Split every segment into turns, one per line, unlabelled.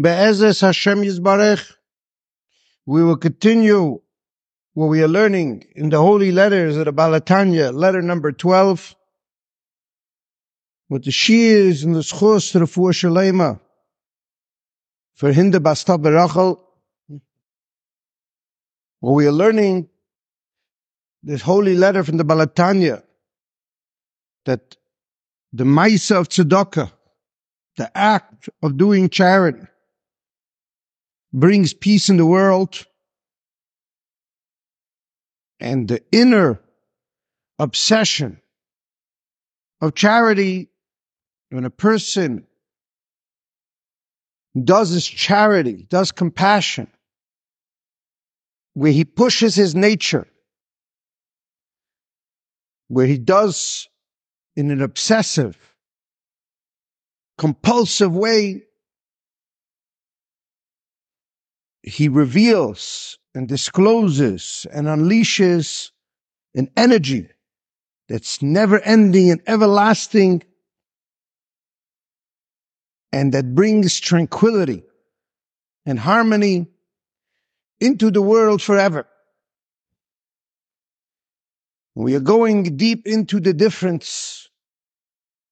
Be'ezes Hashem Yisbarech, we will continue what we are learning in the holy letters of the Baal HaTanya, letter number 12, with the shears and the schos refuah shalema for Hinda Basta Berachel. What we are learning, this holy letter from the Baal HaTanya, that the Maisa of Tzedakah, the act of doing charity, brings peace in the world, and the inner obsession of charity when a person does his charity, does compassion, where he pushes his nature, where he does in an obsessive, compulsive way, he reveals and discloses and unleashes an energy that's never ending and everlasting and that brings tranquility and harmony into the world forever. We are going deep into the difference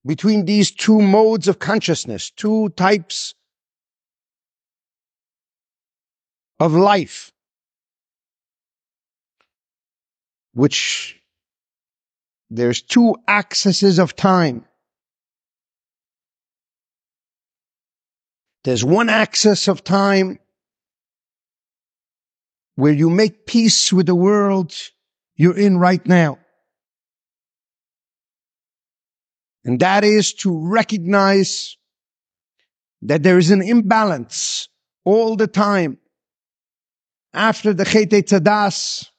between these two modes of consciousness, two types of life, which there's two axes of time. There's one axis of time where you make peace with the world you're in right now. And that is to recognize that there is an imbalance all the time after the Chete Tzadas,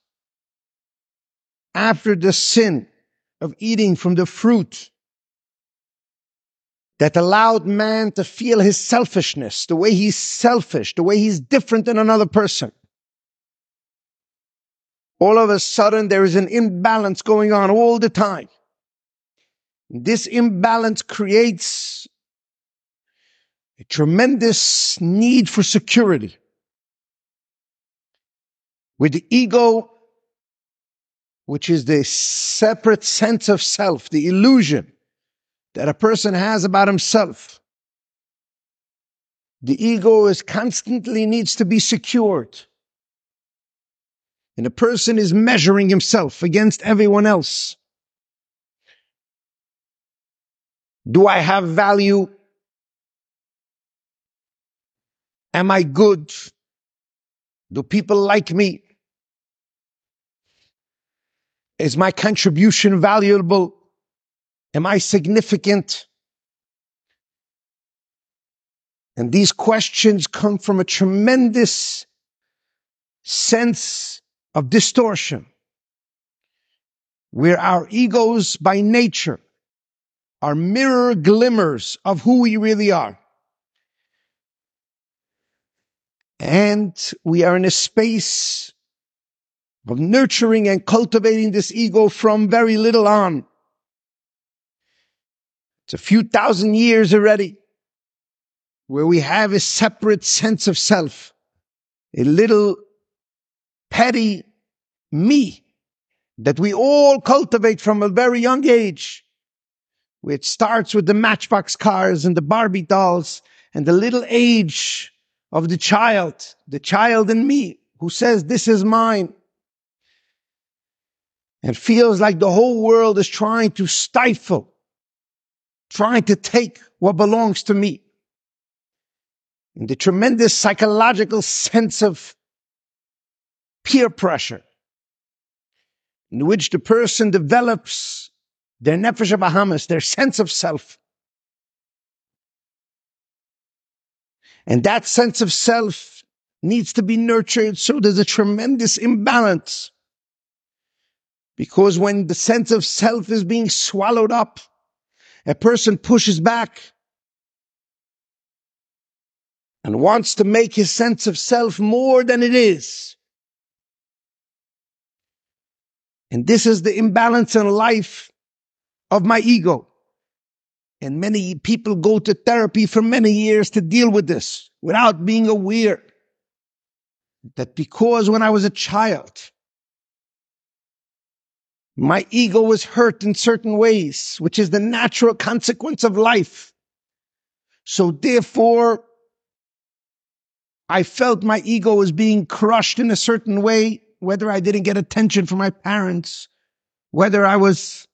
after the sin of eating from the fruit that allowed man to feel his selfishness, the way he's selfish, the way he's different than another person. All of a sudden, there is an imbalance going on all the time. This imbalance creates a tremendous need for security. With the ego, which is the separate sense of self, the illusion that a person has about himself. The ego is constantly needs to be secured. And a person is measuring himself against everyone else. Do I have value? Am I good? Do people like me? Is my contribution valuable? Am I significant? And these questions come from a tremendous sense of distortion, where our egos by nature are mirror glimmers of who we really are. And we are in a space of nurturing and cultivating this ego from very little on. It's a few thousand years already where we have a separate sense of self, a little petty me that we all cultivate from a very young age. Which starts with the matchbox cars and the Barbie dolls and the little age of the child, the child in me who says, this is mine. And feels like the whole world is trying to stifle, trying to take what belongs to me. And the tremendous psychological sense of peer pressure in which the person develops their nefesh Behamis, their sense of self. And that sense of self needs to be nurtured. So there's a tremendous imbalance. Because when the sense of self is being swallowed up, a person pushes back and wants to make his sense of self more than it is. And this is the imbalance in life of my ego. And many people go to therapy for many years to deal with this without being aware that because when I was a child, my ego was hurt in certain ways, which is the natural consequence of life. So therefore, I felt my ego was being crushed in a certain way, whether I didn't get attention from my parents, whether I was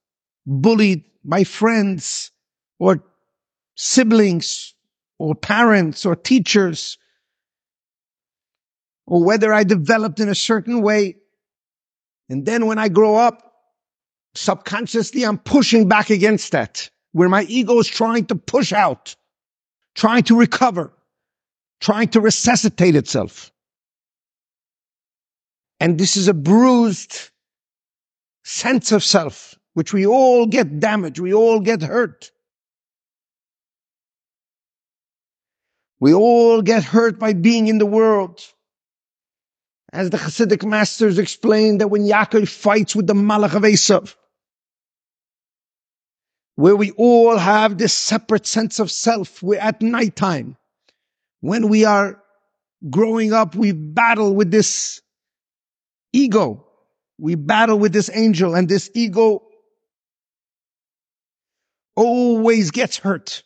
bullied by friends or siblings or parents or teachers, or whether I developed in a certain way. And then when I grow up, subconsciously I'm pushing back against that, where my ego is trying to push out, trying to recover, trying to resuscitate itself. And this is a bruised sense of self, which we all get damaged, we all get hurt. We all get hurt by being in the world. As the Hasidic masters explain that when Yaakov fights with the Malach of Esav, where we all have this separate sense of self, we're at nighttime. When we are growing up, we battle with this ego. We battle with this angel and this ego always gets hurt.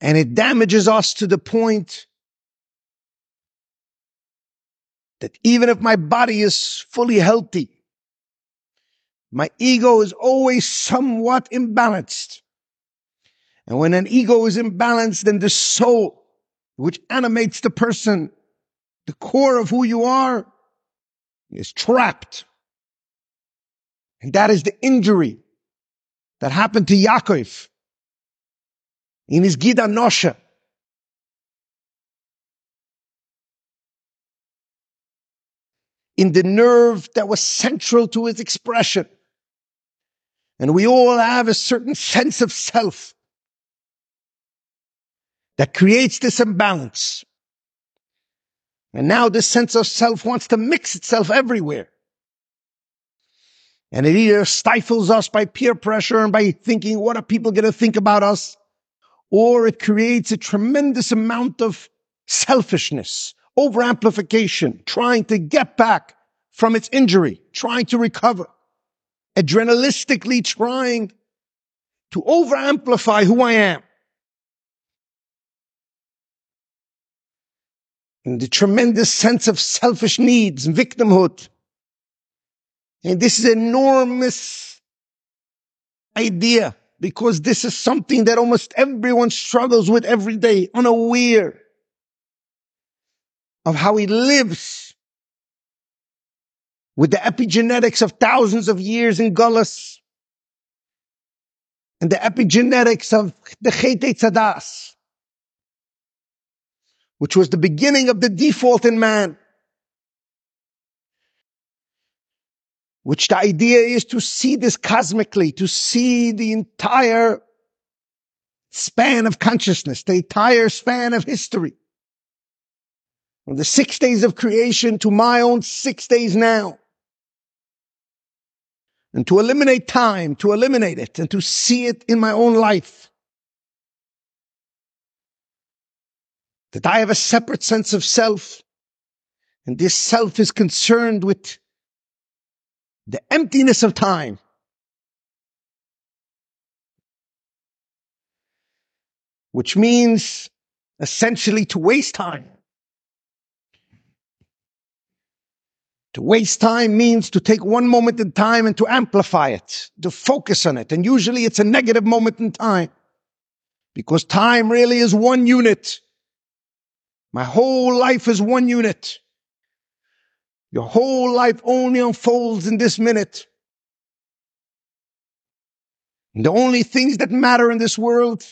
And it damages us to the point that even if my body is fully healthy, my ego is always somewhat imbalanced. And when an ego is imbalanced, then the soul, which animates the person, the core of who you are, is trapped. And that is the injury that happened to Yaakov in his Gid HaNasheh. In the nerve that was central to his expression. And we all have a certain sense of self that creates this imbalance. And now this sense of self wants to mix itself everywhere. And it either stifles us by peer pressure and by thinking, what are people going to think about us? or it creates a tremendous amount of selfishness, overamplification, trying to get back from its injury, trying to recover, adrenalistically trying to overamplify who I am. And the tremendous sense of selfish needs and victimhood. And this is enormous idea because this is something that almost everyone struggles with every day, unaware of how he lives with the epigenetics of thousands of years in Gullus and the epigenetics of the Chet Tzadas, which was the beginning of the default in man. which the idea is to see this cosmically, to see the entire span of consciousness, the entire span of history. From the six days of creation to my own six days now. And to eliminate time, to eliminate it, and to see it in my own life. That I have a separate sense of self, and this self is concerned with the emptiness of time. Which means essentially to waste time. To waste time means to take one moment in time and to amplify it, to focus on it. And usually it's a negative moment in time because time really is one unit. My whole life is one unit. Your whole life only unfolds in this minute. And the only things that matter in this world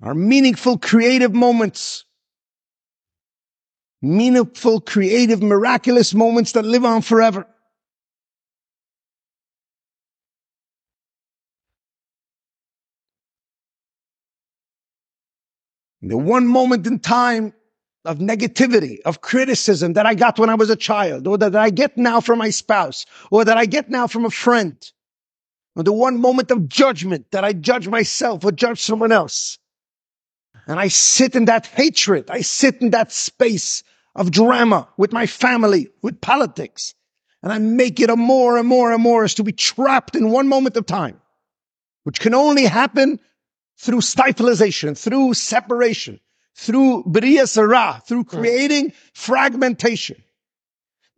are meaningful, creative moments. Meaningful, creative, miraculous moments that live on forever. The one moment in time of negativity, of criticism that I got when I was a child, or that I get now from my spouse, or that I get now from a friend, or the one moment of judgment that I judge myself or judge someone else. And I sit in that hatred. I sit in that space of drama with my family, with politics. And I make it a more and more and more as to be trapped in one moment of time, which can only happen through stiflization, through separation, through bria sarah, through hmm. creating fragmentation.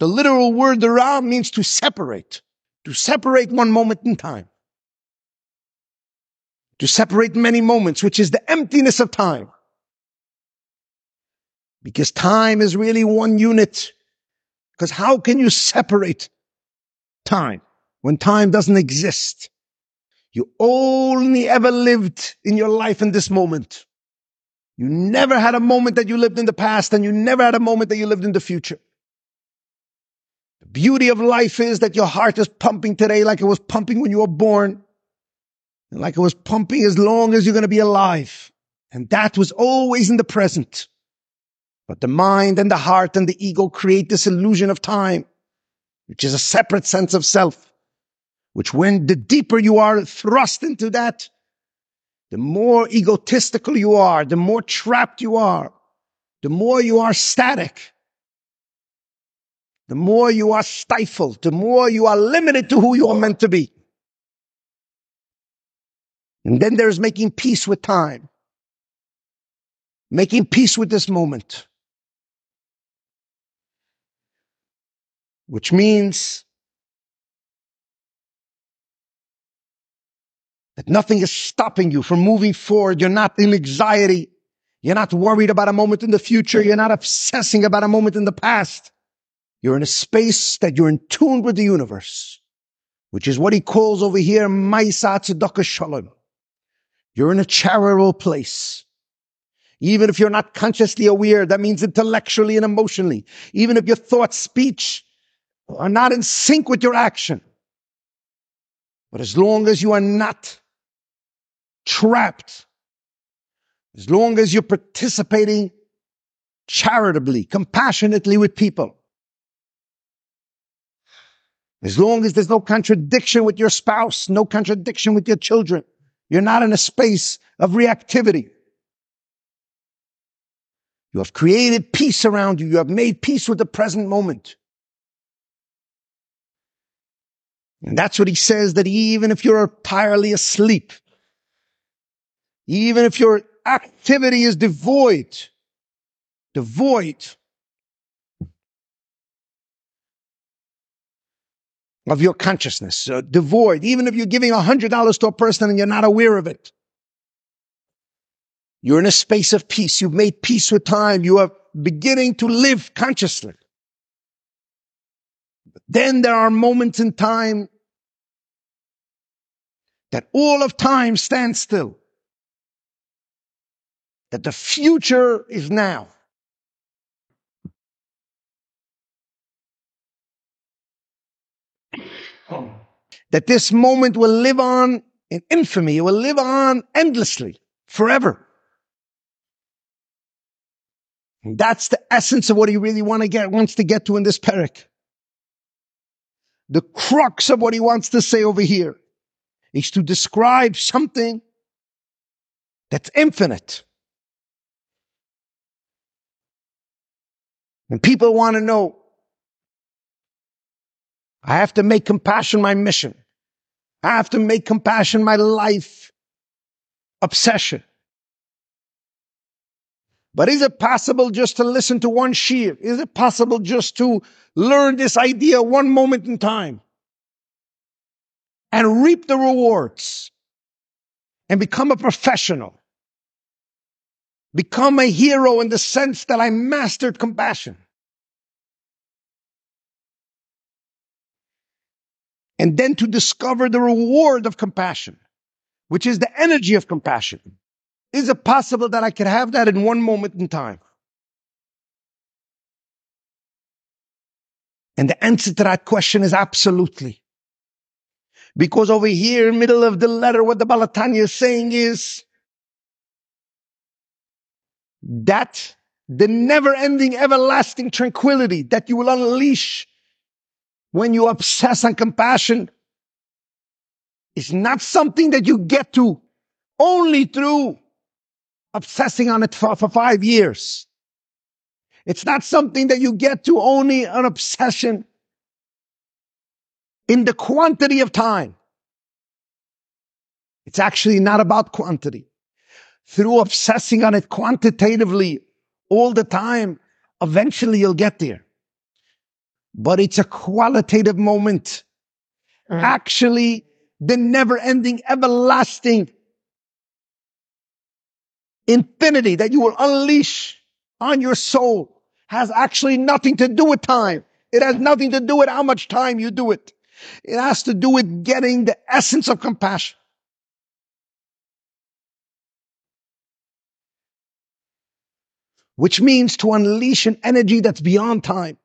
The literal word ra means to separate, to separate one moment in time, to separate many moments, which is the emptiness of time. Because time is really one unit. Because how can you separate time when time doesn't exist? You only ever lived in your life in this moment. You never had a moment that you lived in the past and you never had a moment that you lived in the future. The beauty of life is that your heart is pumping today like it was pumping when you were born and like it was pumping as long as you're going to be alive. And that was always in the present. But the mind and the heart and the ego create this illusion of time, which is a separate sense of self which when the deeper you are thrust into that, the more egotistical you are, the more trapped you are, the more you are static, the more you are stifled, the more you are limited to who you are meant to be. And then there's making peace with time, making peace with this moment, which means That nothing is stopping you from moving forward. You're not in anxiety. You're not worried about a moment in the future. You're not obsessing about a moment in the past. You're in a space that you're in tune with the universe, which is what he calls over here, Maisa Tzedakah Shalom. You're in a charitable place. Even if you're not consciously aware, that means intellectually and emotionally. Even if your thoughts, speech are not in sync with your action. But as long as you are not trapped. As long as you're participating charitably, compassionately with people. As long as there's no contradiction with your spouse, no contradiction with your children, you're not in a space of reactivity. You have created peace around you. You have made peace with the present moment. And that's what he says that even if you're entirely asleep, even if your activity is devoid, devoid of your consciousness, uh, devoid, even if you're giving a hundred dollars to a person and you're not aware of it. You're in a space of peace. You've made peace with time. You are beginning to live consciously. But then there are moments in time that all of time stands still that the future is now. That this moment will live on in infamy, it will live on endlessly, forever. And that's the essence of what he really want to get, wants to get to in this parak. The crux of what he wants to say over here is to describe something that's infinite. And people want to know. I have to make compassion my mission. I have to make compassion my life obsession. But is it possible just to listen to one shiur? Is it possible just to learn this idea one moment in time and reap the rewards and become a professional? become a hero in the sense that I mastered compassion. And then to discover the reward of compassion, which is the energy of compassion. Is it possible that I could have that in one moment in time? And the answer to that question is absolutely. Because over here, middle of the letter, what the Baal HaTanya is saying is, that the never ending, everlasting tranquility that you will unleash when you obsess on compassion is not something that you get to only through obsessing on it for, for five years. It's not something that you get to only an obsession in the quantity of time. It's actually not about quantity. Through obsessing on it quantitatively all the time, eventually you'll get there. But it's a qualitative moment. Mm. Actually, the never ending, everlasting infinity that you will unleash on your soul has actually nothing to do with time. It has nothing to do with how much time you do it. It has to do with getting the essence of compassion. Which means to unleash an energy that's beyond time.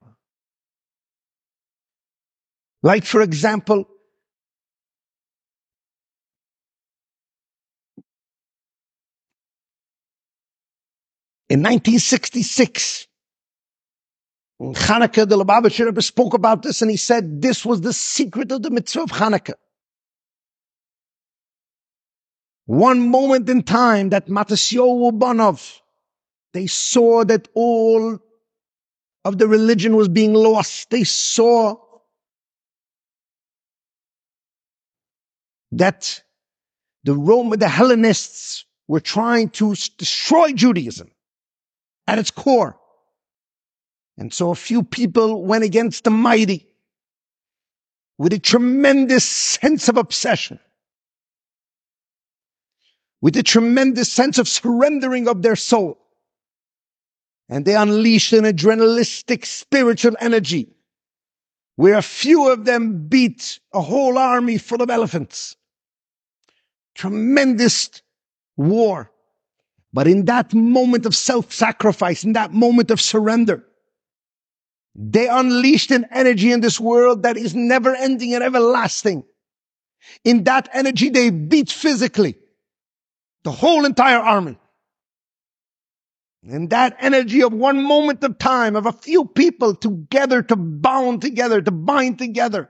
Like, for example, In 1966, Hanukkah, the Lubavitcher Rebbe spoke about this and he said this was the secret of the mitzvah of Hanukkah. One moment in time that Matisyahu Banov, they saw that all of the religion was being lost. They saw that the Roman, the Hellenists were trying to destroy Judaism at its core. And so a few people went against the mighty with a tremendous sense of obsession, with a tremendous sense of surrendering of their soul. And they unleashed an adrenalistic spiritual energy where a few of them beat a whole army full of elephants. Tremendous war. But in that moment of self-sacrifice, in that moment of surrender, they unleashed an energy in this world that is never ending and everlasting. In that energy, they beat physically the whole entire army. And that energy of one moment of time, of a few people together to bound together, to bind together,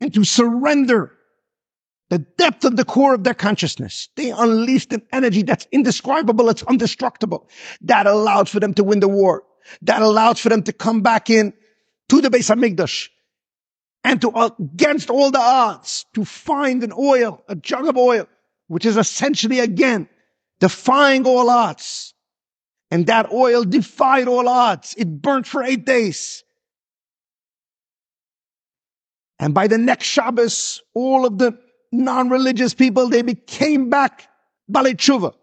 and to surrender the depth of the core of their consciousness. They unleashed an energy that's indescribable. It's indestructible. That allowed for them to win the war. That allowed for them to come back in to the Beis Hamikdash and to, uh, against all the odds, to find an oil, a jug of oil, which is essentially again defying all odds. And that oil defied all odds. It burnt for eight days. And by the next Shabbos, all of the non-religious people, they became back Balei Tshuva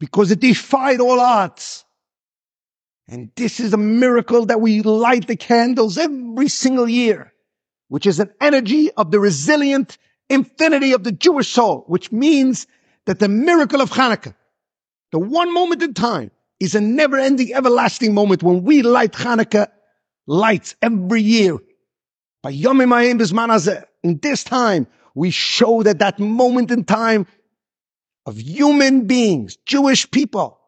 because it defied all odds. And this is a miracle that we light the candles every single year, which is an energy of the resilient infinity of the Jewish soul, which means that the miracle of Hanukkah, the one moment in time, is a never ending, everlasting moment when we light Hanukkah lights every year. By Yomim Hayim Bizman in this time, we show that that moment in time of human beings, Jewish people,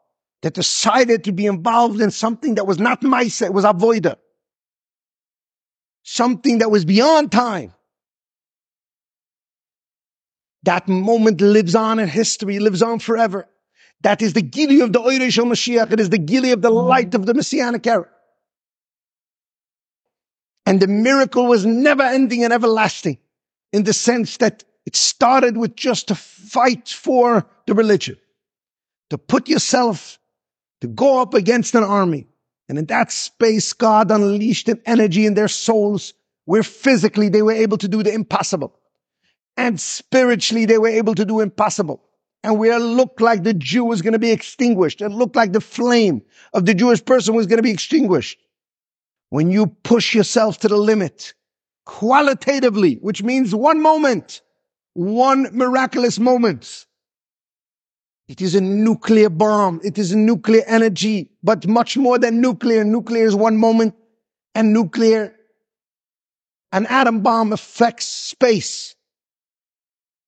that decided to be involved in something that was not Maisa, it was Avoida. Something that was beyond time. That moment lives on in history, lives on forever. That is the gili of the Oirish Mashiach. It is the gili of the mm-hmm. light of the Messianic era. And the miracle was never ending and everlasting in the sense that it started with just a fight for the religion, to put yourself, to go up against an army. And in that space, God unleashed an energy in their souls where physically they were able to do the impossible. And spiritually they were able to do impossible. And where it looked like the Jew was going to be extinguished. It looked like the flame of the Jewish person was going to be extinguished. When you push yourself to the limit, qualitatively, which means one moment, one miraculous moment. It is a nuclear bomb. It is a nuclear energy, but much more than nuclear. Nuclear is one moment and nuclear. An atom bomb affects space.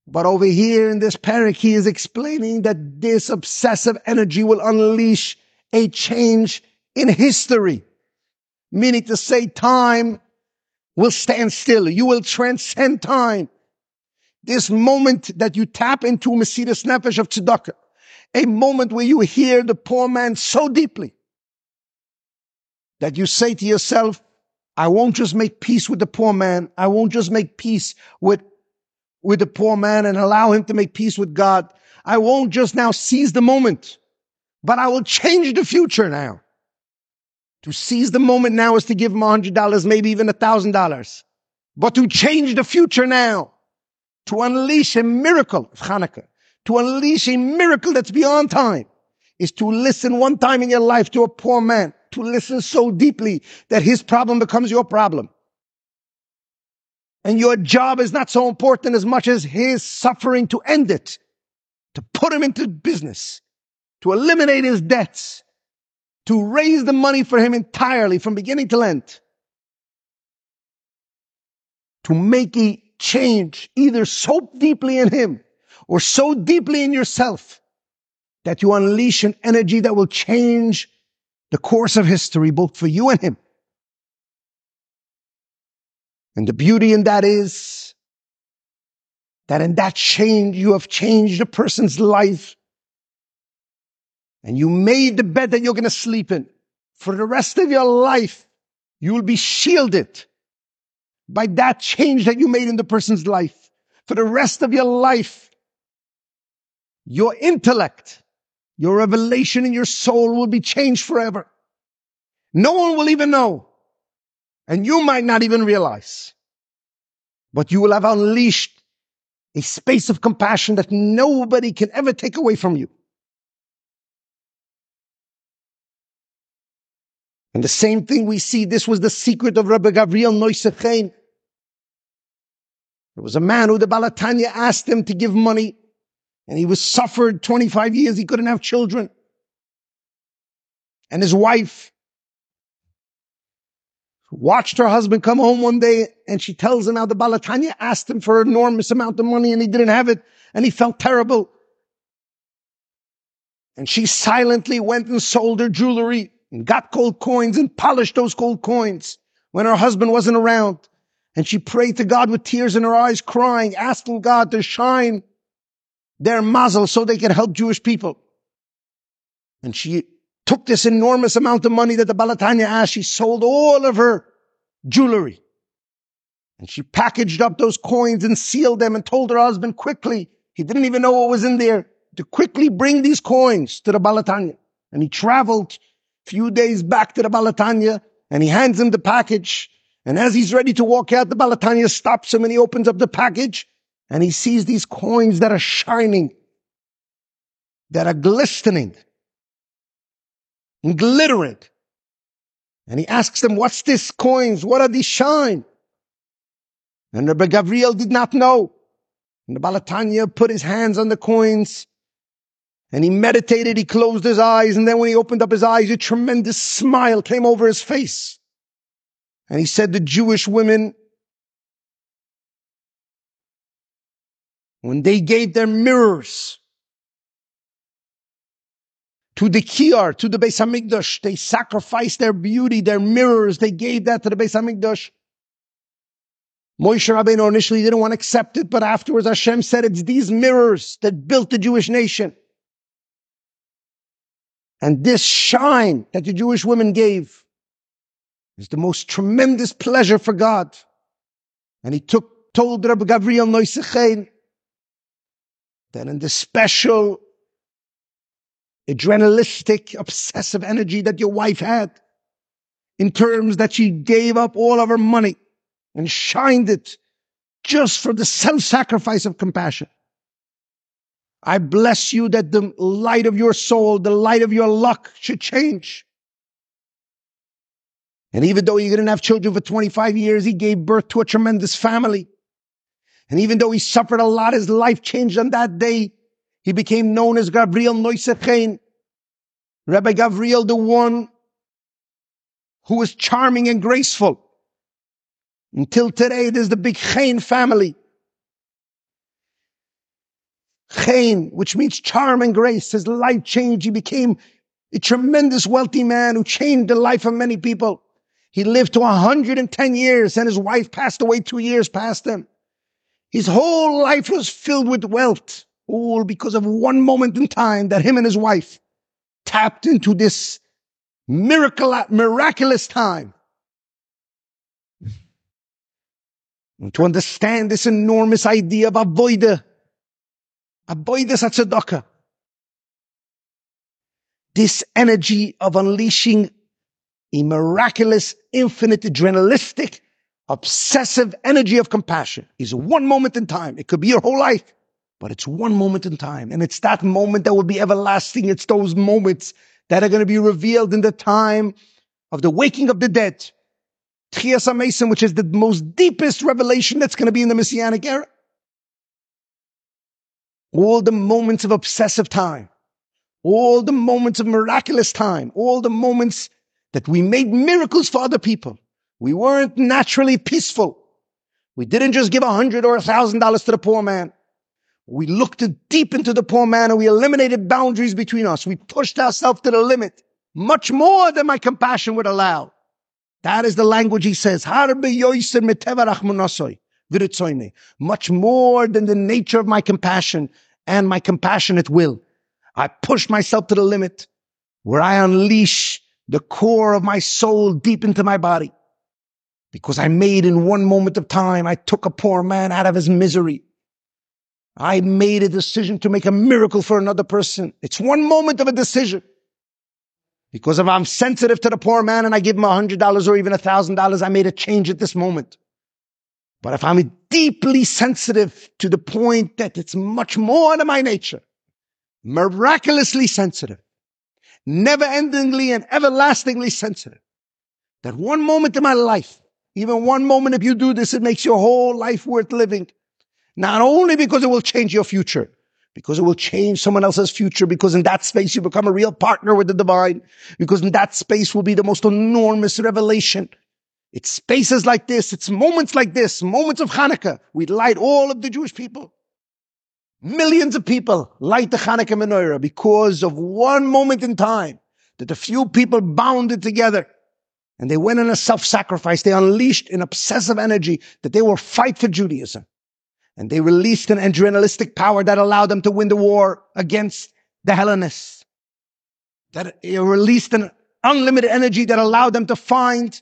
But over here in this parak, he is explaining that this obsessive energy will unleash a change in history. Meaning to say time will stand still. You will transcend time. This moment that you tap into Mesiras Nefesh of Tzedakah, a moment where you hear the poor man so deeply that you say to yourself, I won't just make peace with the poor man. I won't just make peace with, with the poor man and allow him to make peace with God. I won't just now seize the moment, but I will change the future now. To seize the moment now is to give him a hundred dollars, maybe even a thousand dollars. But to change the future now, to unleash a miracle of Hanukkah, to unleash a miracle that's beyond time, is to listen one time in your life to a poor man, to listen so deeply that his problem becomes your problem. And your job is not so important as much as his suffering to end it, to put him into business, to eliminate his debts, to raise the money for him entirely from beginning to end, to make a change either so deeply in him or so deeply in yourself that you unleash an energy that will change the course of history, both for you and him. And the beauty in that is that in that change, you have changed a person's life. And you made the bed that you're going to sleep in. For the rest of your life, you will be shielded by that change that you made in the person's life. For the rest of your life, your intellect your revelation in your soul will be changed forever. No one will even know. And you might not even realize. But you will have unleashed a space of compassion that nobody can ever take away from you. And the same thing we see, this was the secret of Rabbi Gavriel Nosei Chein. There was a man who the Baal HaTanya asked him to give money and he was suffered 25 years. He couldn't have children. And his wife watched her husband come home one day and she tells him how the Baal HaTanya asked him for an enormous amount of money and he didn't have it and he felt terrible. And she silently went and sold her jewelry and got gold coins and polished those gold coins when her husband wasn't around. And she prayed to God with tears in her eyes, crying, asking God to shine their mazel so they could help Jewish people. And she took this enormous amount of money that the Baal HaTanya asked. She sold all of her jewelry. And she packaged up those coins and sealed them and told her husband quickly, he didn't even know what was in there, to quickly bring these coins to the Baal HaTanya. And he traveled a few days back to the Baal HaTanya and he hands him the package. And as he's ready to walk out, the Baal HaTanya stops him and he opens up the package and he sees these coins that are shining, that are glistening and glittering. And he asks them, what's this coins? What are these shine? And Rabbi Gavriel did not know. And the Baal HaTanya put his hands on the coins and he meditated. He closed his eyes. And then when he opened up his eyes, a tremendous smile came over his face. And he said, the Jewish women when they gave their mirrors to the Kiyor, to the Beis Hamikdash, they sacrificed their beauty, their mirrors, they gave that to the Beis Hamikdash. Moshe Rabbeinu initially didn't want to accept it, but afterwards Hashem said it's these mirrors that built the Jewish nation. And this shine that the Jewish women gave is the most tremendous pleasure for God. And he took, told Rabbi Gavriel Nosei That in the special adrenalistic obsessive energy that your wife had in terms that she gave up all of her money and shined it just for the self-sacrifice of compassion. I bless you that the light of your soul, the light of your luck should change. And even though he didn't have children for 25 years, he gave birth to a tremendous family. And even though he suffered a lot, his life changed on that day. He became known as Gabriel Nosei Chein. Rabbi Gabriel, the one who was charming and graceful. Until today, there's the big Chein family. Chein, which means charm and grace. His life changed. He became a tremendous wealthy man who changed the life of many people. He lived to 110 years and his wife passed away two years past him. His whole life was filled with wealth, all because of one moment in time that him and his wife tapped into this miracle, miraculous time. And to understand this enormous idea of avoida, avoida tzedakah, this energy of unleashing a miraculous, infinite, adrenalistic, obsessive energy of compassion is one moment in time. It could be your whole life, but it's one moment in time. And it's that moment that will be everlasting. It's those moments that are going to be revealed in the time of the waking of the dead. Tchias Meisim, which is the most deepest revelation that's going to be in the Messianic era. All the moments of obsessive time, all the moments of miraculous time, all the moments that we made miracles for other people. We weren't naturally peaceful. We didn't just give a hundred or a thousand dollars to the poor man. We looked deep into the poor man and we eliminated boundaries between us. We pushed ourselves to the limit, much more than my compassion would allow. That is the language he says. Much more than the nature of my compassion and my compassionate will. I push myself to the limit where I unleash the core of my soul deep into my body. Because I made in one moment of time, I took a poor man out of his misery. I made a decision to make a miracle for another person. It's one moment of a decision. Because if I'm sensitive to the poor man and I give him a hundred dollars or even a thousand dollars, I made a change at this moment. But if I'm deeply sensitive to the point that it's much more than my nature, miraculously sensitive, never endingly and everlastingly sensitive. That one moment in my life, even one moment, if you do this, it makes your whole life worth living. Not only because it will change your future, because it will change someone else's future, because in that space you become a real partner with the divine, because in that space will be the most enormous revelation. It's spaces like this, it's moments like this, moments of Hanukkah. We light all of the Jewish people. Millions of people light the Hanukkah menorah because of one moment in time that a few people bounded together and they went in a self-sacrifice. They unleashed an obsessive energy that they will fight for Judaism. And they released an adrenalistic power that allowed them to win the war against the Hellenists. That released an unlimited energy that allowed them to find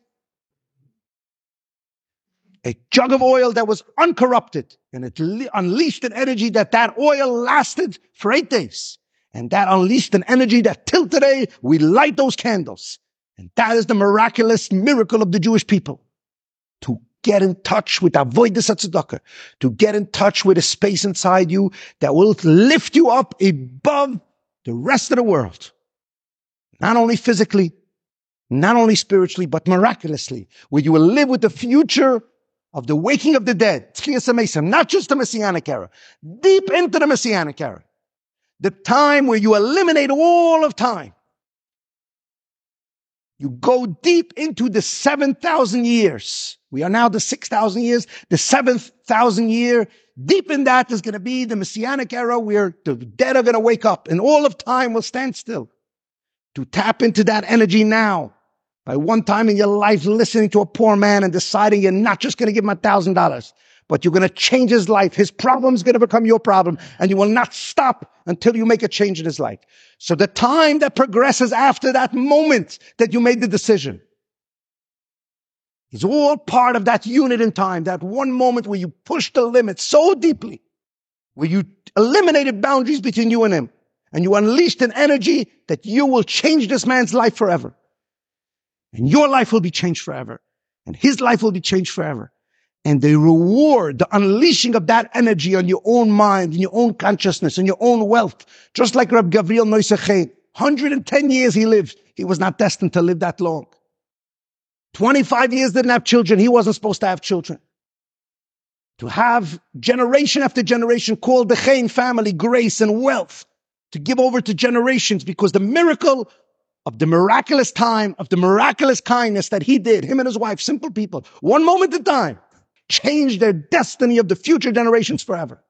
a jug of oil that was uncorrupted and it unleashed an energy that that oil lasted for eight days. And that unleashed an energy that till today we light those candles. And that is the miraculous miracle of the Jewish people. To get in touch with avoid the tzedakah, to get in touch with a space inside you that will lift you up above the rest of the world. Not only physically, not only spiritually, but miraculously, where you will live with the future of the waking of the dead, not just the Messianic era, deep into the Messianic era. The time where you eliminate all of time. You go deep into the 7,000 years. We are now the 6,000 years, the 7,000 year. Deep in that is going to be the Messianic era where the dead are going to wake up and all of time will stand still. To tap into that energy now by one time in your life listening to a poor man and deciding you're not just going to give him a thousand dollars, but you're going to change his life. His problem's going to become your problem and you will not stop until you make a change in his life. So the time that progresses after that moment that you made the decision is all part of that unit in time, that one moment where you push the limit so deeply, where you eliminated boundaries between you and him and you unleashed an energy that you will change this man's life forever. And your life will be changed forever. And his life will be changed forever. And the reward, the unleashing of that energy on your own mind, in your own consciousness, in your own wealth, just like Rab Gavriel Nosei Chein, 110 years he lived. He was not destined to live that long. 25 years didn't have children. He wasn't supposed to have children. To have generation after generation called the Chein family grace and wealth to give over to generations because the miracle of the miraculous time, of the miraculous kindness that he did, him and his wife, simple people, one moment a time, changed their destiny of the future generations forever.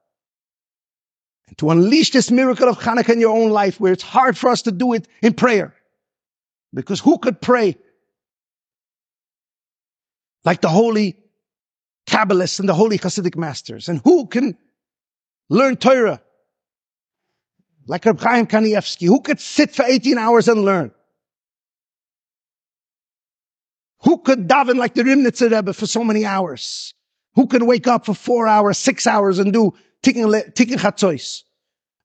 And to unleash this miracle of Hanukkah in your own life where it's hard for us to do it in prayer. Because who could pray like the holy Kabbalists and the holy Hasidic masters. And who can learn Torah? Like Reb Chaim Kanievsky. Who could sit for 18 hours and learn? Who could daven like the Ribnitzer Rebbe for so many hours? Who can wake up for four hours, six hours and do tikkun chatzois?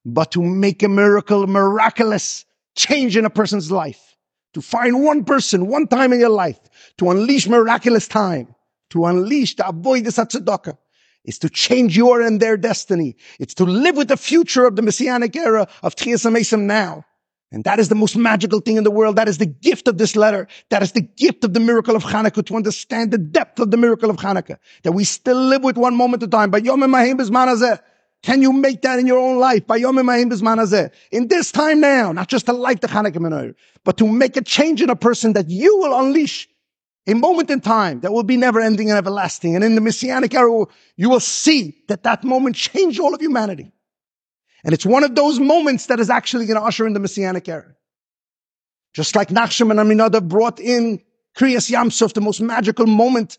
But to make a miracle, miraculous change in a person's life, to find one person, one time in your life, to unleash miraculous time, to unleash the avoid the is to change your and their destiny. It's to live with the future of the messianic era of Tchias now. And that is the most magical thing in the world. That is the gift of this letter. That is the gift of the miracle of Hanukkah to understand the depth of the miracle of Hanukkah. That we still live with one moment at a time. Bayamim Haheim Bizman Hazeh. Can you make that in your own life? Bayamim Haheim Bizman Hazeh. In this time now, not just to light the Hanukkah menorah, but to make a change in a person that you will unleash a moment in time that will be never ending and everlasting. And in the Messianic era, you will see that that moment changed all of humanity. And it's one of those moments that is actually going to usher in the Messianic era. Just like Nachshon and Aminadab brought in Kriyas Yam Suf, the most magical moment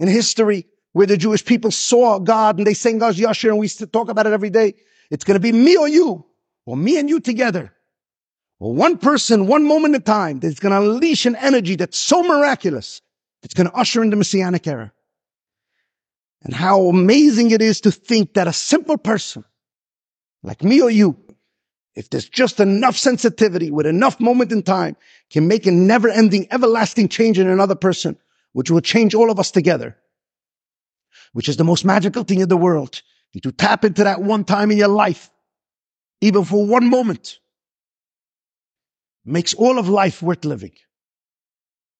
in history where the Jewish people saw God and they sang Az Yashir and we talk about it every day. It's going to be me or you or me and you together or one person, one moment a time that's going to unleash an energy that's so miraculous. It's going to usher in the Messianic era. And how amazing it is to think that a simple person like me or you, if there's just enough sensitivity with enough moment in time, can make a never ending, everlasting change in another person, which will change all of us together, which is the most magical thing in the world. And to tap into that one time in your life, even for one moment, makes all of life worth living.